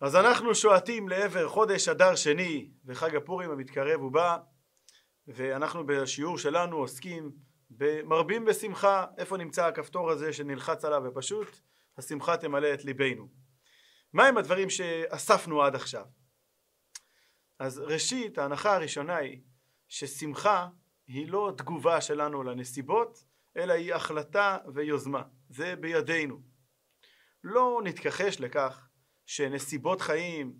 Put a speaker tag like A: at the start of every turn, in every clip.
A: אז אנחנו שועטים לעבר חודש אדר שני וחג הפורים המתקרב ובא ואנחנו בשיעור שלנו עוסקים במרבים בשמחה. איפה נמצא הכפתור הזה שנלחץ עליו ופשוט השמחה תמלא את ליבנו. מהם הדברים שאספנו עד עכשיו? אז ראשית ההנחה הראשונה היא ששמחה היא לא תגובה שלנו לנסיבות אלא היא החלטה ויוזמה. זה בידינו. לא נתכחש לכך שנסיבות חיים,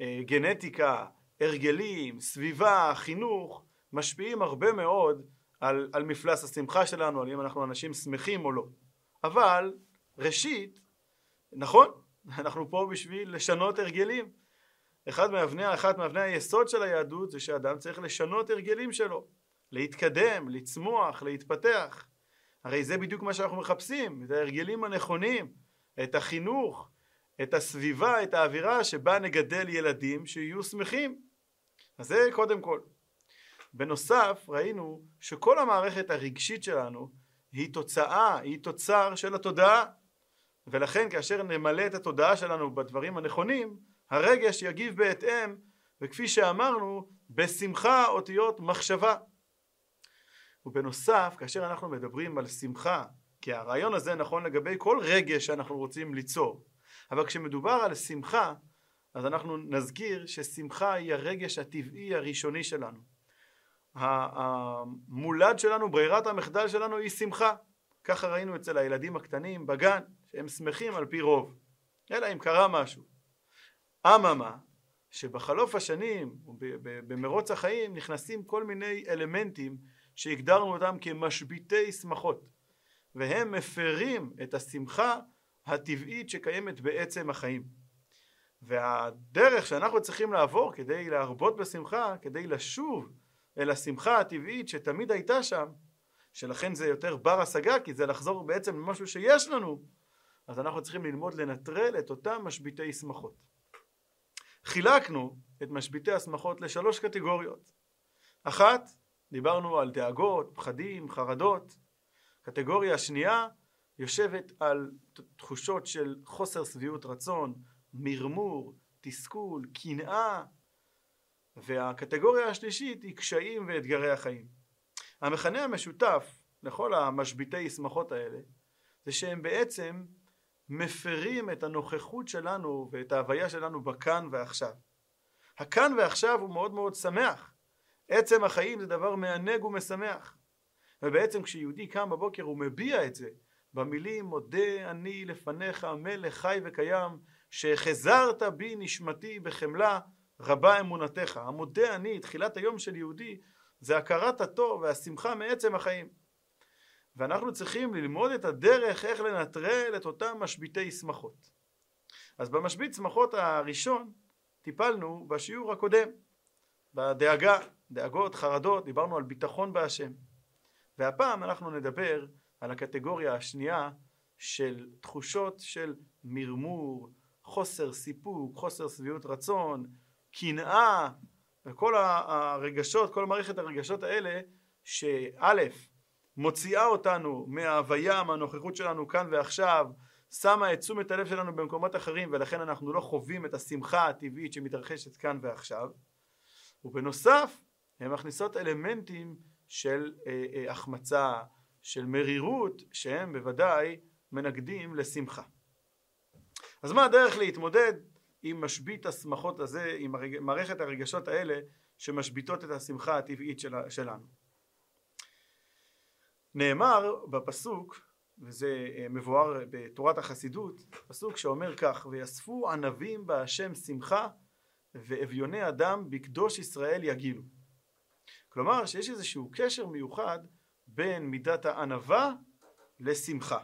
A: אה, גנטיקה, הרגלים, סביבה, חינוך, משפיעים הרבה מאוד על, על מפלס השמחה שלנו, על אם אנחנו אנשים שמחים או לא. אבל ראשית, נכון, אנחנו פה בשביל לשנות הרגלים. אחד מאבני, אחת מאבני היסוד של היהדות זה שאדם צריך לשנות הרגלים שלו, להתקדם, לצמוח, להתפתח. הרי זה בדיוק מה שאנחנו מחפשים, את ההרגלים הנכונים, את החינוך, את הסביבה, את האווירה שבה נגדל ילדים שיהיו שמחים. אז זה קודם כל. בנוסף ראינו שכל המערכת הרגשית שלנו היא תוצאה, היא תוצר של התודעה ולכן כאשר נמלא את התודעה שלנו בדברים הנכונים הרגש יגיב בהתאם וכפי שאמרנו בשמחה אותיות מחשבה ובנוסף כאשר אנחנו מדברים על שמחה כי הרעיון הזה נכון לגבי כל רגש שאנחנו רוצים ליצור אבל כשמדובר על שמחה אז אנחנו נזכיר ששמחה היא הרגש הטבעי הראשוני שלנו. המולד שלנו, ברירת המחדל שלנו היא שמחה. ככה ראינו אצל הילדים הקטנים בגן שהם שמחים על פי רוב. אלא אם קרה משהו. אממה שבחלוף השנים במרוץ החיים נכנסים כל מיני אלמנטים שהגדרנו אותם כמשביתי שמחות. והם מפרים את השמחה הטבעית שקיימת בעצם החיים. והדרך שאנחנו צריכים לעבור כדי להרבות בשמחה כדי לשוב אל השמחה הטבעית שתמיד הייתה שם שלכן זה יותר בר השגה כי זה לחזור בעצם למשהו שיש לנו אז אנחנו צריכים ללמוד לנטרל את אותם משביתי שמחות. חילקנו את משביתי השמחות לשלוש קטגוריות. אחת דיברנו על דאגות, פחדים, חרדות. קטגוריה שנייה יושבת על תחושות של חוסר שביעות רצון, מרמור, תסכול, קנאה והקטגוריה השלישית היא קשיים ואתגרי החיים. המכנה המשותף לכל המשביתי שמחות האלה זה שהם בעצם מפרים את הנוכחות שלנו ואת ההוויה שלנו בכאן ועכשיו. הכאן ועכשיו הוא מאוד מאוד שמח. עצם החיים זה דבר מענג ומשמח. ובעצם כשיהודי קם בבוקר הוא מביע את זה במילים מודה אני לפניך מלך חי וקיים שהחזרת בי נשמתי בחמלה רבה אמונתך. המודה אני תחילת היום של יהודי זה הכרת הטוב והשמחה מעצם החיים. ואנחנו צריכים ללמוד את הדרך איך לנטרל את אותם משביתי שמחות. אז במשבית שמחות הראשון טיפלנו בשיעור הקודם בדאגה, דאגות, חרדות, דיברנו על ביטחון בהשם. והפעם אנחנו נדבר על הקטגוריה השנייה של תחושות של מרמור, חוסר סיפוק, חוסר שביעות רצון, קנאה וכל הרגשות, כל מערכת הרגשות האלה שא' מוציאה אותנו מההוויה, מהנוכחות שלנו כאן ועכשיו, שמה את תשומת הלב שלנו במקומות אחרים ולכן אנחנו לא חווים את השמחה הטבעית שמתרחשת כאן ועכשיו. ובנוסף הן מכניסות אלמנטים של אה, אה, החמצה, של מרירות שהם בוודאי מנגדים לשמחה. אז מה הדרך להתמודד עם משבית השמחות הזה, עם הרג... מערכת הרגשות האלה שמשביתות את השמחה הטבעית של... שלנו? נאמר בפסוק, וזה אה, מבואר בתורת החסידות, פסוק שאומר כך: ויאספו ענבים בהשם שמחה ואביוני אדם בקדוש ישראל יגילו. כלומר שיש איזשהו קשר מיוחד בין מידת הענווה לשמחה.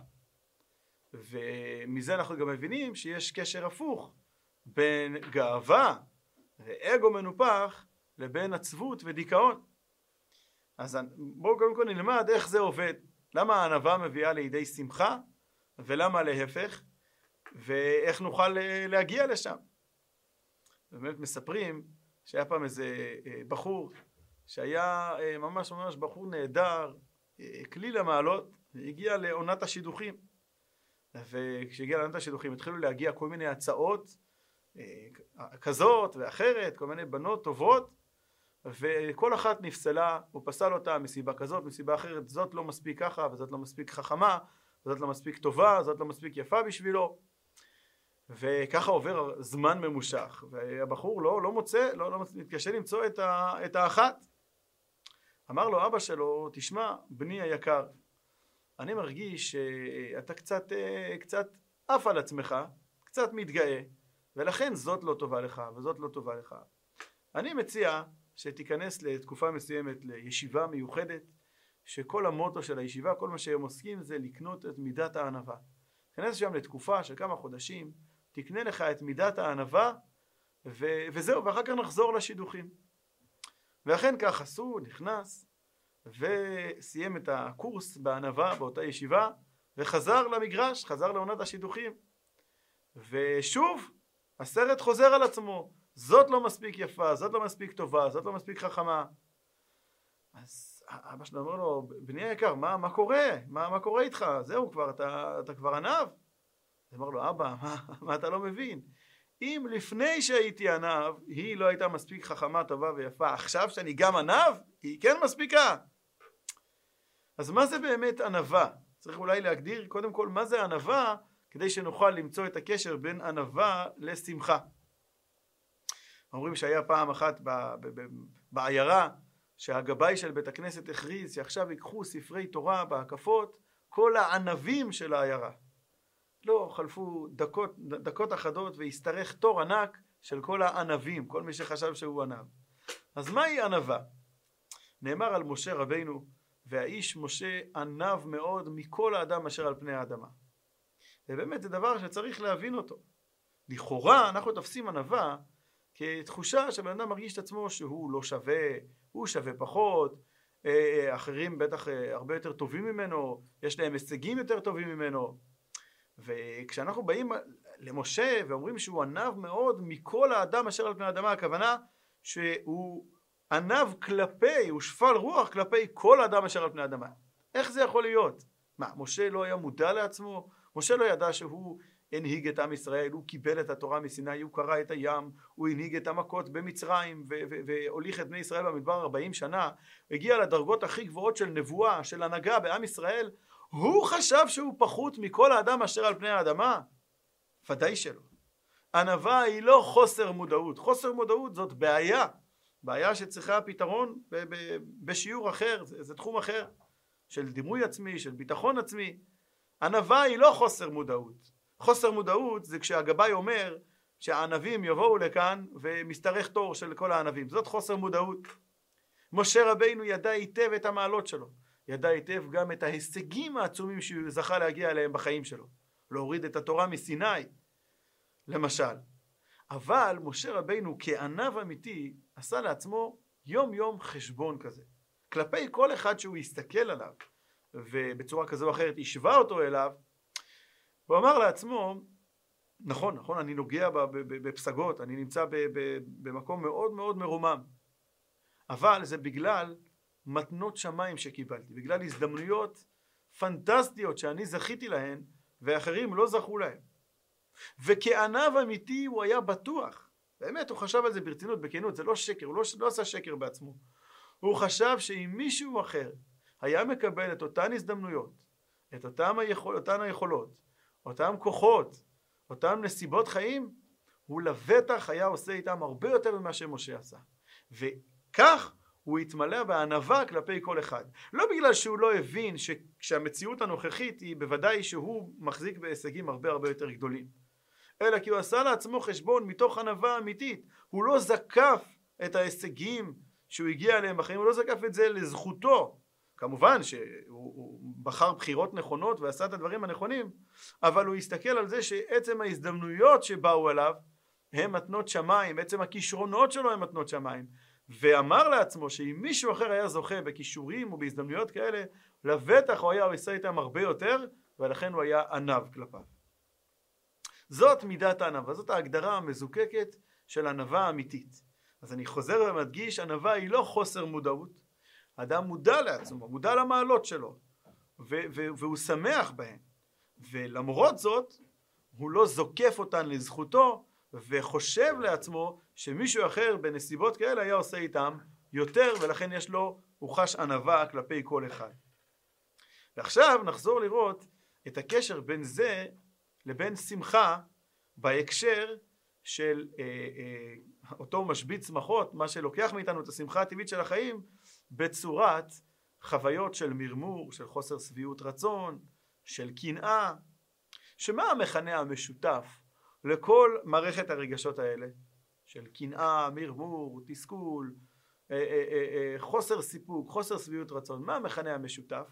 A: ומזה אנחנו גם מבינים שיש קשר הפוך בין גאווה ואגו מנופח לבין עצבות ודיכאון. אז בואו קודם כל נלמד איך זה עובד. למה הענווה מביאה לידי שמחה ולמה להפך ואיך נוכל להגיע לשם. באמת מספרים שהיה פעם איזה אה, בחור שהיה אה, ממש ממש בחור נהדר כליל המעלות הגיע לעונת השידוכים וכשהגיע לעונת השידוכים התחילו להגיע כל מיני הצעות כזאת ואחרת, כל מיני בנות טובות, וכל אחת נפסלה, הוא פסל אותה מסיבה כזאת, מסיבה אחרת, זאת לא מספיק ככה, וזאת לא מספיק חכמה, וזאת לא מספיק טובה, זאת לא מספיק יפה בשבילו, וככה עובר זמן ממושך, והבחור לא, לא מוצא, לא, לא מתקשה למצוא את, ה, את האחת. אמר לו אבא שלו, תשמע, בני היקר, אני מרגיש שאתה קצת, קצת עף על עצמך, קצת מתגאה, ולכן זאת לא טובה לך, וזאת לא טובה לך. אני מציע שתיכנס לתקופה מסוימת לישיבה מיוחדת, שכל המוטו של הישיבה, כל מה שהם עוסקים זה לקנות את מידת הענווה. תיכנס שם לתקופה של כמה חודשים, תקנה לך את מידת הענווה, ו- וזהו, ואחר כך נחזור לשידוכים. ואכן כך עשו, נכנס, וסיים את הקורס בענווה באותה ישיבה, וחזר למגרש, חזר לעונת השידוכים. ושוב, הסרט חוזר על עצמו. זאת לא מספיק יפה, זאת לא מספיק טובה, זאת לא מספיק חכמה. אז אבא שלו אומר לו, בני היקר, מה, מה קורה? מה, מה קורה איתך? זהו כבר, אתה, אתה כבר ענב? אז אמר לו, אבא, מה, מה אתה לא מבין? אם לפני שהייתי ענב, היא לא הייתה מספיק חכמה, טובה ויפה, עכשיו שאני גם ענב, היא כן מספיקה. אז מה זה באמת ענווה? צריך אולי להגדיר קודם כל מה זה ענווה, כדי שנוכל למצוא את הקשר בין ענווה לשמחה. אומרים שהיה פעם אחת בעיירה שהגבאי של בית הכנסת הכריז שעכשיו ייקחו ספרי תורה בהקפות כל הענבים של העיירה. לא, חלפו דקות, דקות אחדות והשתרך תור ענק של כל הענבים, כל מי שחשב שהוא ענב. אז מהי ענווה? נאמר על משה רבינו, והאיש משה ענב מאוד מכל האדם אשר על פני האדמה. ובאמת זה דבר שצריך להבין אותו. לכאורה אנחנו תופסים ענווה כתחושה שבן אדם מרגיש את עצמו שהוא לא שווה, הוא שווה פחות, אה, אה, אחרים בטח אה, הרבה יותר טובים ממנו, יש להם הישגים יותר טובים ממנו. וכשאנחנו באים למשה ואומרים שהוא ענב מאוד מכל האדם אשר על פני האדמה, הכוונה שהוא ענב כלפי, הוא שפל רוח כלפי כל האדם אשר על פני האדמה. איך זה יכול להיות? מה, משה לא היה מודע לעצמו? משה לא ידע שהוא הנהיג את עם ישראל, הוא קיבל את התורה מסיני, הוא קרא את הים, הוא הנהיג את המכות במצרים והוליך את בני ישראל במדבר 40 שנה, הגיע לדרגות הכי גבוהות של נבואה, של הנהגה בעם ישראל, הוא חשב שהוא פחות מכל האדם אשר על פני האדמה? ודאי שלא. ענווה היא לא חוסר מודעות, חוסר מודעות זאת בעיה, בעיה שצריכה פתרון בשיעור אחר, זה, זה תחום אחר, של דימוי עצמי, של ביטחון עצמי. ענווה היא לא חוסר מודעות, חוסר מודעות זה כשהגבאי אומר שהענבים יבואו לכאן ומשתרך תור של כל הענבים, זאת חוסר מודעות. משה רבינו ידע היטב את המעלות שלו, ידע היטב גם את ההישגים העצומים שהוא זכה להגיע אליהם בחיים שלו, להוריד את התורה מסיני, למשל. אבל משה רבינו כענב אמיתי עשה לעצמו יום יום חשבון כזה, כלפי כל אחד שהוא הסתכל עליו ובצורה כזו או אחרת השווה אותו אליו הוא אמר לעצמו, נכון, נכון, אני נוגע בפסגות, אני נמצא במקום מאוד מאוד מרומם, אבל זה בגלל מתנות שמיים שקיבלתי, בגלל הזדמנויות פנטסטיות שאני זכיתי להן ואחרים לא זכו להן. וכענב אמיתי הוא היה בטוח, באמת הוא חשב על זה ברצינות, בכנות, זה לא שקר, הוא לא, לא עשה שקר בעצמו. הוא חשב שאם מישהו אחר היה מקבל את אותן הזדמנויות, את אותן, היכול, אותן היכולות, אותם כוחות, אותם נסיבות חיים, הוא לבטח היה עושה איתם הרבה יותר ממה שמשה עשה. וכך הוא התמלא בענווה כלפי כל אחד. לא בגלל שהוא לא הבין שהמציאות הנוכחית היא בוודאי שהוא מחזיק בהישגים הרבה הרבה יותר גדולים. אלא כי הוא עשה לעצמו חשבון מתוך ענווה אמיתית. הוא לא זקף את ההישגים שהוא הגיע אליהם בחיים, הוא לא זקף את זה לזכותו. כמובן שהוא בחר בחירות נכונות ועשה את הדברים הנכונים, אבל הוא הסתכל על זה שעצם ההזדמנויות שבאו אליו הם מתנות שמיים, עצם הכישרונות שלו הם מתנות שמיים. ואמר לעצמו שאם מישהו אחר היה זוכה בכישורים ובהזדמנויות כאלה, לבטח הוא היה עושה איתם הרבה יותר, ולכן הוא היה ענב כלפיו. זאת מידת הענווה, זאת ההגדרה המזוקקת של ענווה אמיתית. אז אני חוזר ומדגיש, ענווה היא לא חוסר מודעות, אדם מודע לעצמו, מודע למעלות שלו, והוא שמח בהן, ולמרות זאת, הוא לא זוקף אותן לזכותו, וחושב לעצמו שמישהו אחר בנסיבות כאלה היה עושה איתם יותר ולכן יש לו, הוא חש ענווה כלפי כל אחד. ועכשיו נחזור לראות את הקשר בין זה לבין שמחה בהקשר של אה, אה, אותו משבית שמחות, מה שלוקח מאיתנו את השמחה הטבעית של החיים בצורת חוויות של מרמור, של חוסר שביעות רצון, של קנאה, שמה המכנה המשותף לכל מערכת הרגשות האלה של קנאה, מרמור, תסכול, אה, אה, אה, חוסר סיפוק, חוסר שביעות רצון, מה המכנה המשותף?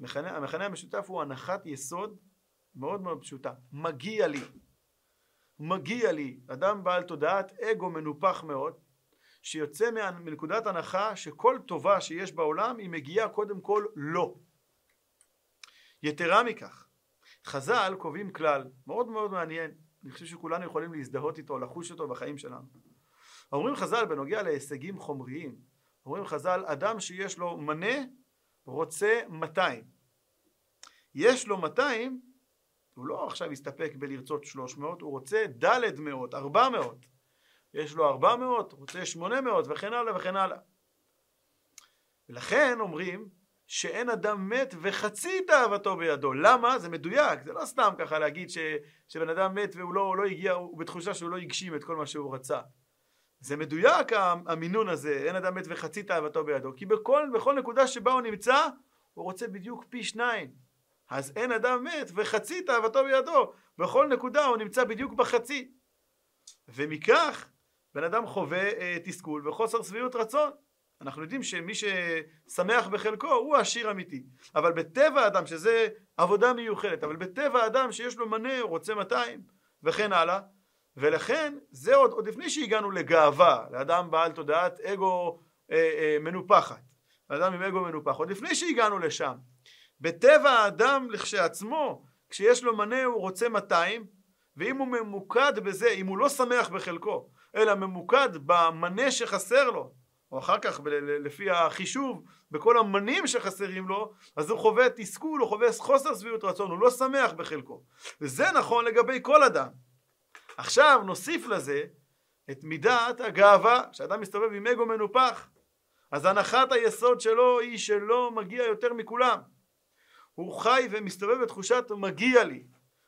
A: המכנה, המכנה המשותף הוא הנחת יסוד מאוד מאוד פשוטה, מגיע לי, מגיע לי, אדם בעל תודעת אגו מנופח מאוד, שיוצא מנקודת הנחה שכל טובה שיש בעולם היא מגיעה קודם כל לא. יתרה מכך, חז"ל קובעים כלל מאוד מאוד מעניין, אני חושב שכולנו יכולים להזדהות איתו, לחוש אותו בחיים שלנו. אומרים חז"ל בנוגע להישגים חומריים, אומרים חז"ל אדם שיש לו מנה רוצה 200. יש לו 200, הוא לא עכשיו יסתפק בלרצות 300, הוא רוצה ד' מאות, 400. יש לו 400, רוצה 800 וכן הלאה וכן הלאה. ולכן אומרים שאין אדם מת וחצי תאוותו בידו. למה? זה מדויק, זה לא סתם ככה להגיד ש, שבן אדם מת והוא לא, לא הגיע, הוא בתחושה שהוא לא הגשים את כל מה שהוא רצה. זה מדויק המינון הזה, אין אדם מת וחצי תאוותו בידו, כי בכל, בכל נקודה שבה הוא נמצא, הוא רוצה בדיוק פי שניים. אז אין אדם מת וחצי תאוותו בידו, בכל נקודה הוא נמצא בדיוק בחצי. ומכך בן אדם חווה אה, תסכול וחוסר שביעות רצון. אנחנו יודעים שמי ששמח בחלקו הוא עשיר אמיתי. אבל בטבע האדם, שזה עבודה מיוחדת, אבל בטבע האדם שיש לו מנה, הוא רוצה 200 וכן הלאה, ולכן זה עוד, עוד לפני שהגענו לגאווה, לאדם בעל תודעת אגו אה, אה, מנופחת, לאדם עם אגו מנופח, עוד לפני שהגענו לשם. בטבע האדם לכשעצמו, כשיש לו מנה הוא רוצה 200, ואם הוא ממוקד בזה, אם הוא לא שמח בחלקו, אלא ממוקד במנה שחסר לו, או אחר כך לפי החישוב בכל המנים שחסרים לו, אז הוא חווה תסכול, הוא חווה חוסר שביעות רצון, הוא לא שמח בחלקו. וזה נכון לגבי כל אדם. עכשיו נוסיף לזה את מידת הגאווה, שאדם מסתובב עם אגו מנופח. אז הנחת היסוד שלו היא שלא מגיע יותר מכולם. הוא חי ומסתובב בתחושת מגיע לי.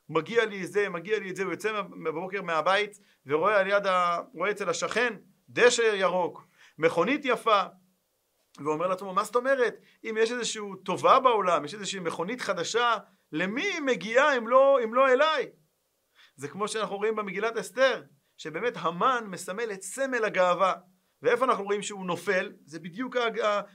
A: מגיע לי זה, מגיע לי את זה, הוא יוצא בבוקר מהבית ורואה על יד, ה... רואה אצל השכן דשא ירוק, מכונית יפה, ואומר לעצמו, מה זאת אומרת? אם יש איזושהי טובה בעולם, יש איזושהי מכונית חדשה, למי היא מגיעה אם לא, אם לא אליי? זה כמו שאנחנו רואים במגילת אסתר, שבאמת המן מסמל את סמל הגאווה. ואיפה אנחנו רואים שהוא נופל? זה בדיוק,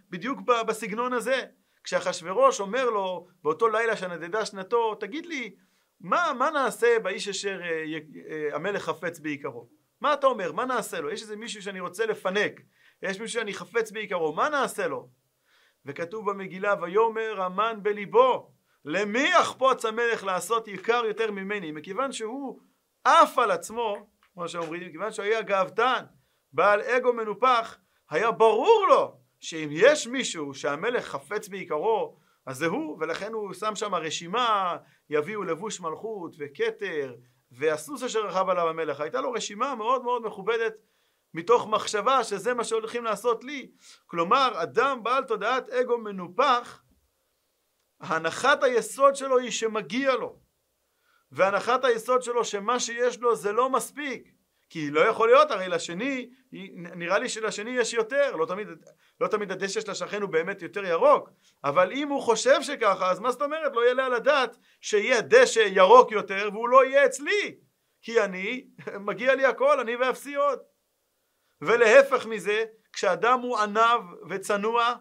A: בדיוק בסגנון הזה. כשאחשוורוש אומר לו באותו לילה שנדדה שנתו, תגיד לי, מה, מה נעשה באיש אשר אה, אה, המלך חפץ בעיקרו? מה אתה אומר? מה נעשה לו? יש איזה מישהו שאני רוצה לפנק, יש מישהו שאני חפץ בעיקרו, מה נעשה לו? וכתוב במגילה ויאמר המן בליבו למי יחפוץ המלך לעשות יקר יותר ממני מכיוון שהוא עף על עצמו כמו שאומרים מכיוון שהוא היה גאוותן בעל אגו מנופח היה ברור לו שאם יש מישהו שהמלך חפץ בעיקרו אז זה הוא ולכן הוא שם שם רשימה יביאו לבוש מלכות וכתר והסוס אשר רכב עליו המלך הייתה לו רשימה מאוד מאוד מכובדת מתוך מחשבה שזה מה שהולכים לעשות לי. כלומר אדם בעל תודעת אגו מנופח הנחת היסוד שלו היא שמגיע לו. והנחת היסוד שלו שמה שיש לו זה לא מספיק כי לא יכול להיות הרי לשני נראה לי שלשני יש יותר. לא תמיד, לא תמיד הדשא של השכן הוא באמת יותר ירוק אבל אם הוא חושב שככה אז מה זאת אומרת? לא יעלה על הדעת שיהיה דשא ירוק יותר והוא לא יהיה אצלי. כי אני מגיע לי הכל אני ואפסי עוד ולהפך מזה כשאדם הוא ענב וצנוע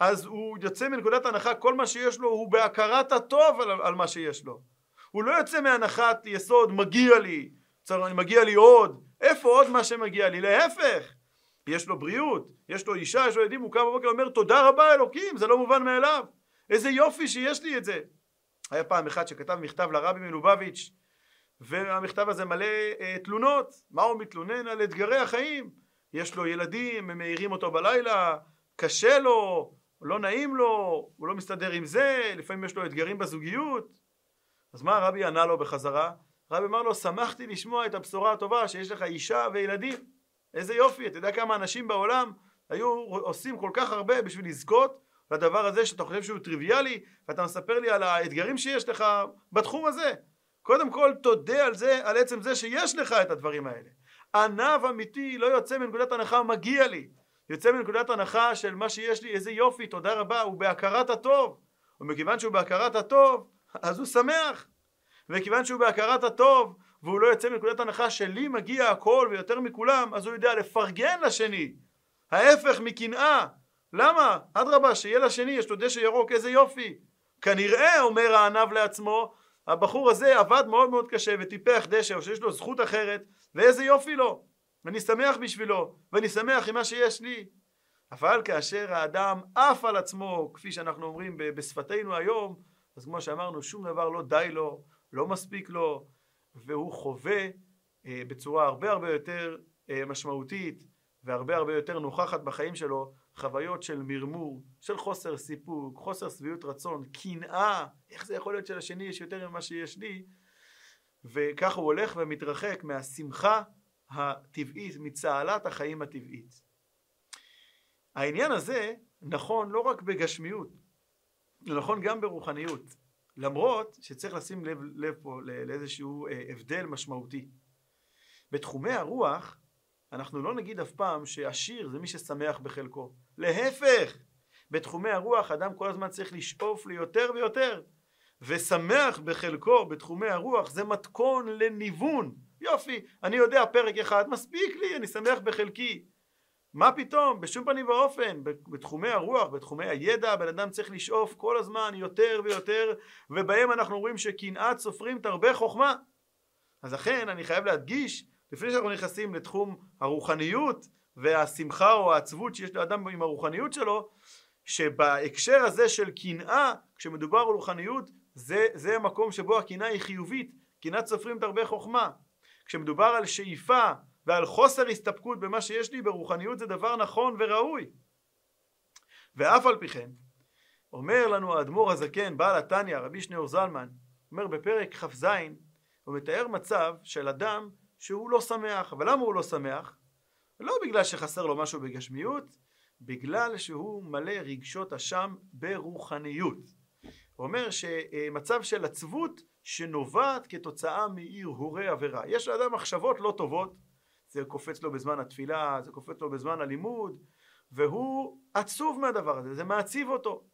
A: אז הוא יוצא מנקודת הנחה כל מה שיש לו הוא בהכרת הטוב על, על מה שיש לו. הוא לא יוצא מהנחת יסוד מגיע לי צריך, מגיע לי עוד. איפה עוד מה שמגיע לי? להפך. יש לו בריאות יש לו אישה יש לו ילדים הוא קם בבוקר ואומר תודה רבה אלוקים זה לא מובן מאליו. איזה יופי שיש לי את זה. היה פעם אחד שכתב מכתב לרבי מלובביץ' והמכתב הזה מלא אה, תלונות מה הוא מתלונן על אתגרי החיים יש לו ילדים הם מעירים אותו בלילה קשה לו לא נעים לו הוא לא מסתדר עם זה לפעמים יש לו אתגרים בזוגיות אז מה הרבי ענה לו בחזרה הרב אמר לו, שמחתי לשמוע את הבשורה הטובה שיש לך אישה וילדים. איזה יופי, אתה יודע כמה אנשים בעולם היו עושים כל כך הרבה בשביל לזכות לדבר הזה שאתה חושב שהוא טריוויאלי, ואתה מספר לי על האתגרים שיש לך בתחום הזה. קודם כל תודה על זה, על עצם זה שיש לך את הדברים האלה. ענב אמיתי לא יוצא מנקודת הנחה מגיע לי, יוצא מנקודת הנחה של מה שיש לי, איזה יופי, תודה רבה, הוא בהכרת הטוב. ומכיוון שהוא בהכרת הטוב, אז הוא שמח. וכיוון שהוא בהכרת הטוב, והוא לא יוצא מנקודת הנחה שלי מגיע הכל ויותר מכולם, אז הוא יודע לפרגן לשני. ההפך מקנאה. למה? אדרבה, שיהיה לשני, יש לו דשא ירוק, איזה יופי. כנראה, אומר הענב לעצמו, הבחור הזה עבד מאוד מאוד קשה וטיפח דשא, או שיש לו זכות אחרת, ואיזה יופי לו. ואני שמח בשבילו, ואני שמח עם מה שיש לי. אבל כאשר האדם עף על עצמו, כפי שאנחנו אומרים בשפתנו היום, אז כמו שאמרנו, שום דבר לא די לו, לא מספיק לו, והוא חווה אה, בצורה הרבה הרבה יותר אה, משמעותית והרבה הרבה יותר נוכחת בחיים שלו חוויות של מרמור, של חוסר סיפוק, חוסר שביעות רצון, קנאה, איך זה יכול להיות שלשני יש יותר ממה שיש לי, וככה הוא הולך ומתרחק מהשמחה הטבעית, מצהלת החיים הטבעית. העניין הזה נכון לא רק בגשמיות, זה נכון גם ברוחניות, למרות שצריך לשים לב, לב פה לאיזשהו אה, הבדל משמעותי. בתחומי הרוח אנחנו לא נגיד אף פעם שעשיר זה מי ששמח בחלקו. להפך, בתחומי הרוח אדם כל הזמן צריך לשאוף ליותר ויותר. ושמח בחלקו בתחומי הרוח זה מתכון לניוון. יופי, אני יודע פרק אחד, מספיק לי, אני שמח בחלקי. מה פתאום, בשום פנים ואופן, בתחומי הרוח, בתחומי הידע, הבן אדם צריך לשאוף כל הזמן יותר ויותר, ובהם אנחנו רואים שקנאת סופרים תרבה חוכמה. אז לכן אני חייב להדגיש לפני שאנחנו נכנסים לתחום הרוחניות והשמחה או העצבות שיש לאדם עם הרוחניות שלו, שבהקשר הזה של קנאה, כשמדובר על רוחניות, זה, זה המקום שבו הקנאה היא חיובית, קנאת סופרים תרבה חוכמה. כשמדובר על שאיפה ועל חוסר הסתפקות במה שיש לי ברוחניות זה דבר נכון וראוי. ואף על פי כן, אומר לנו האדמו"ר הזקן, בעל התניא, רבי שניאור זלמן, אומר בפרק כ"ז, הוא מתאר מצב של אדם שהוא לא שמח. אבל למה הוא לא שמח? לא בגלל שחסר לו משהו בגשמיות, בגלל שהוא מלא רגשות אשם ברוחניות. הוא אומר שמצב של עצבות שנובעת כתוצאה מהרהורי עבירה. יש לאדם מחשבות לא טובות, זה קופץ לו בזמן התפילה, זה קופץ לו בזמן הלימוד, והוא עצוב מהדבר הזה, זה מעציב אותו.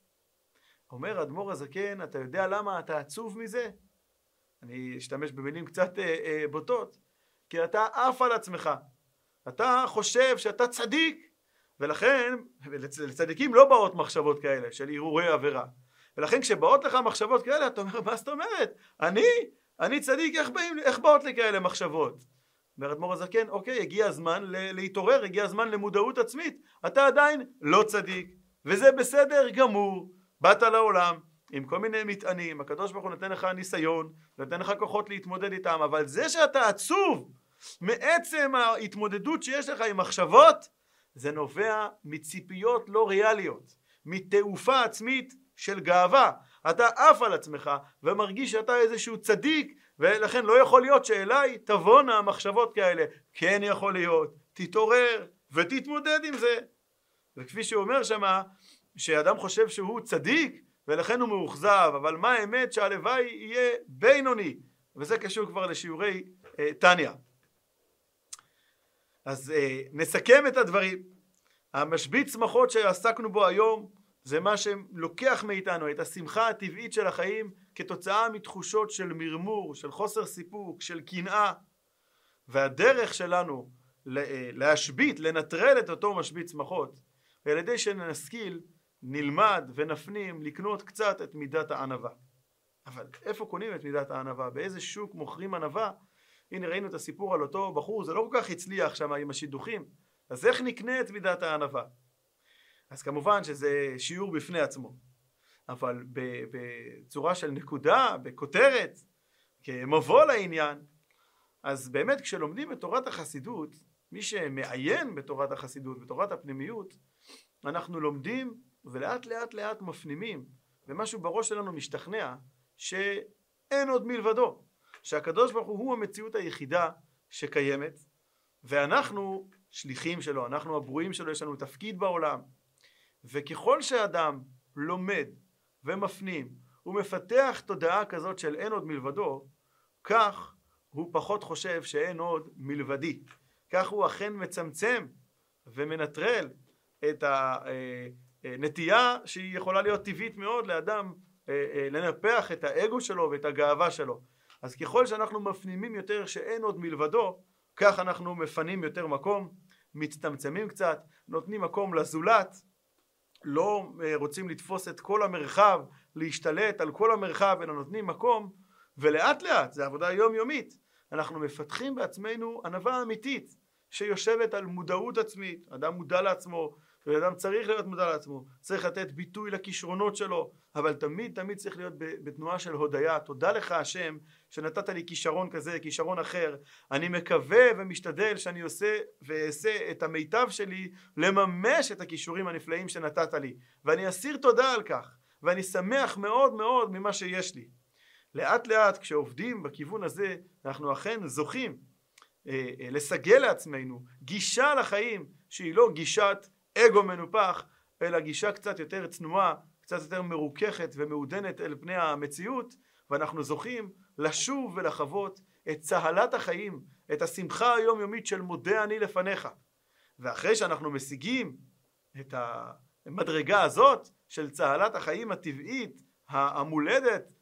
A: אומר אדמו"ר הזקן, אתה יודע למה אתה עצוב מזה? אני אשתמש במילים קצת אה, אה, בוטות. כי אתה עף על עצמך. אתה חושב שאתה צדיק, ולכן לצדיקים לא באות מחשבות כאלה של הרהורי עבירה. ולכן כשבאות לך מחשבות כאלה אתה אומר מה זאת אומרת? אני? אני צדיק איך, באים, איך באות לי כאלה מחשבות? אומר אדמו"ר הזקן אוקיי הגיע הזמן להתעורר הגיע הזמן למודעות עצמית אתה עדיין לא צדיק וזה בסדר גמור באת לעולם עם כל מיני מטענים הקדוש ברוך הוא נותן לך ניסיון נותן לך כוחות להתמודד איתם אבל זה שאתה עצוב מעצם ההתמודדות שיש לך עם מחשבות, זה נובע מציפיות לא ריאליות, מתעופה עצמית של גאווה. אתה עף על עצמך ומרגיש שאתה איזשהו צדיק ולכן לא יכול להיות שאליי תבואנה מחשבות כאלה. כן יכול להיות, תתעורר ותתמודד עם זה. וכפי שהוא אומר שמה, שאדם חושב שהוא צדיק ולכן הוא מאוכזב, אבל מה האמת שהלוואי יהיה בינוני, וזה קשור כבר לשיעורי אה, טניה. אז אה, נסכם את הדברים. המשבית שמחות שעסקנו בו היום זה מה שלוקח מאיתנו את השמחה הטבעית של החיים כתוצאה מתחושות של מרמור, של חוסר סיפוק, של קנאה והדרך שלנו אה, להשבית, לנטרל את אותו משבית שמחות ועל ידי שנשכיל נלמד ונפנים לקנות קצת את מידת הענווה. אבל איפה קונים את מידת הענווה? באיזה שוק מוכרים ענווה? הנה ראינו את הסיפור על אותו בחור, זה לא כל כך הצליח שם עם השידוכים, אז איך נקנה את מידת הענווה? אז כמובן שזה שיעור בפני עצמו, אבל בצורה של נקודה, בכותרת, כמבוא לעניין, אז באמת כשלומדים את תורת החסידות, מי שמעיין בתורת החסידות, בתורת הפנימיות, אנחנו לומדים ולאט לאט לאט מפנימים, ומשהו בראש שלנו משתכנע שאין עוד מלבדו. שהקדוש ברוך הוא המציאות היחידה שקיימת ואנחנו שליחים שלו, אנחנו הברואים שלו, יש לנו תפקיד בעולם. וככל שאדם לומד ומפנים ומפתח תודעה כזאת של אין עוד מלבדו כך הוא פחות חושב שאין עוד מלבדי. כך הוא אכן מצמצם ומנטרל את הנטייה שהיא יכולה להיות טבעית מאוד לאדם לנפח את האגו שלו ואת הגאווה שלו אז ככל שאנחנו מפנימים יותר שאין עוד מלבדו כך אנחנו מפנים יותר מקום מצטמצמים קצת נותנים מקום לזולת לא רוצים לתפוס את כל המרחב להשתלט על כל המרחב אלא נותנים מקום ולאט לאט זה עבודה יומיומית אנחנו מפתחים בעצמנו ענווה אמיתית שיושבת על מודעות עצמית אדם מודע לעצמו ואדם צריך להיות מודע לעצמו צריך לתת ביטוי לכישרונות שלו אבל תמיד תמיד צריך להיות בתנועה של הודיה. תודה לך השם שנתת לי כישרון כזה כישרון אחר. אני מקווה ומשתדל שאני עושה ואעשה את המיטב שלי לממש את הכישורים הנפלאים שנתת לי. ואני אסיר תודה על כך ואני שמח מאוד מאוד ממה שיש לי. לאט לאט כשעובדים בכיוון הזה אנחנו אכן זוכים אה, אה, לסגל לעצמנו גישה לחיים שהיא לא גישת אגו מנופח אלא גישה קצת יותר צנועה קצת יותר מרוככת ומעודנת אל פני המציאות ואנחנו זוכים לשוב ולחוות את צהלת החיים את השמחה היומיומית של מודה אני לפניך. ואחרי שאנחנו משיגים את המדרגה הזאת של צהלת החיים הטבעית המולדת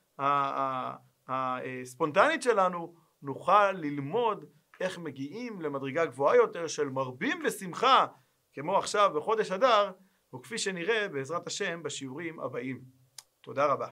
A: הספונטנית שלנו נוכל ללמוד איך מגיעים למדרגה גבוהה יותר של מרבים בשמחה כמו עכשיו בחודש אדר וכפי שנראה בעזרת השם בשיעורים הבאים. תודה רבה.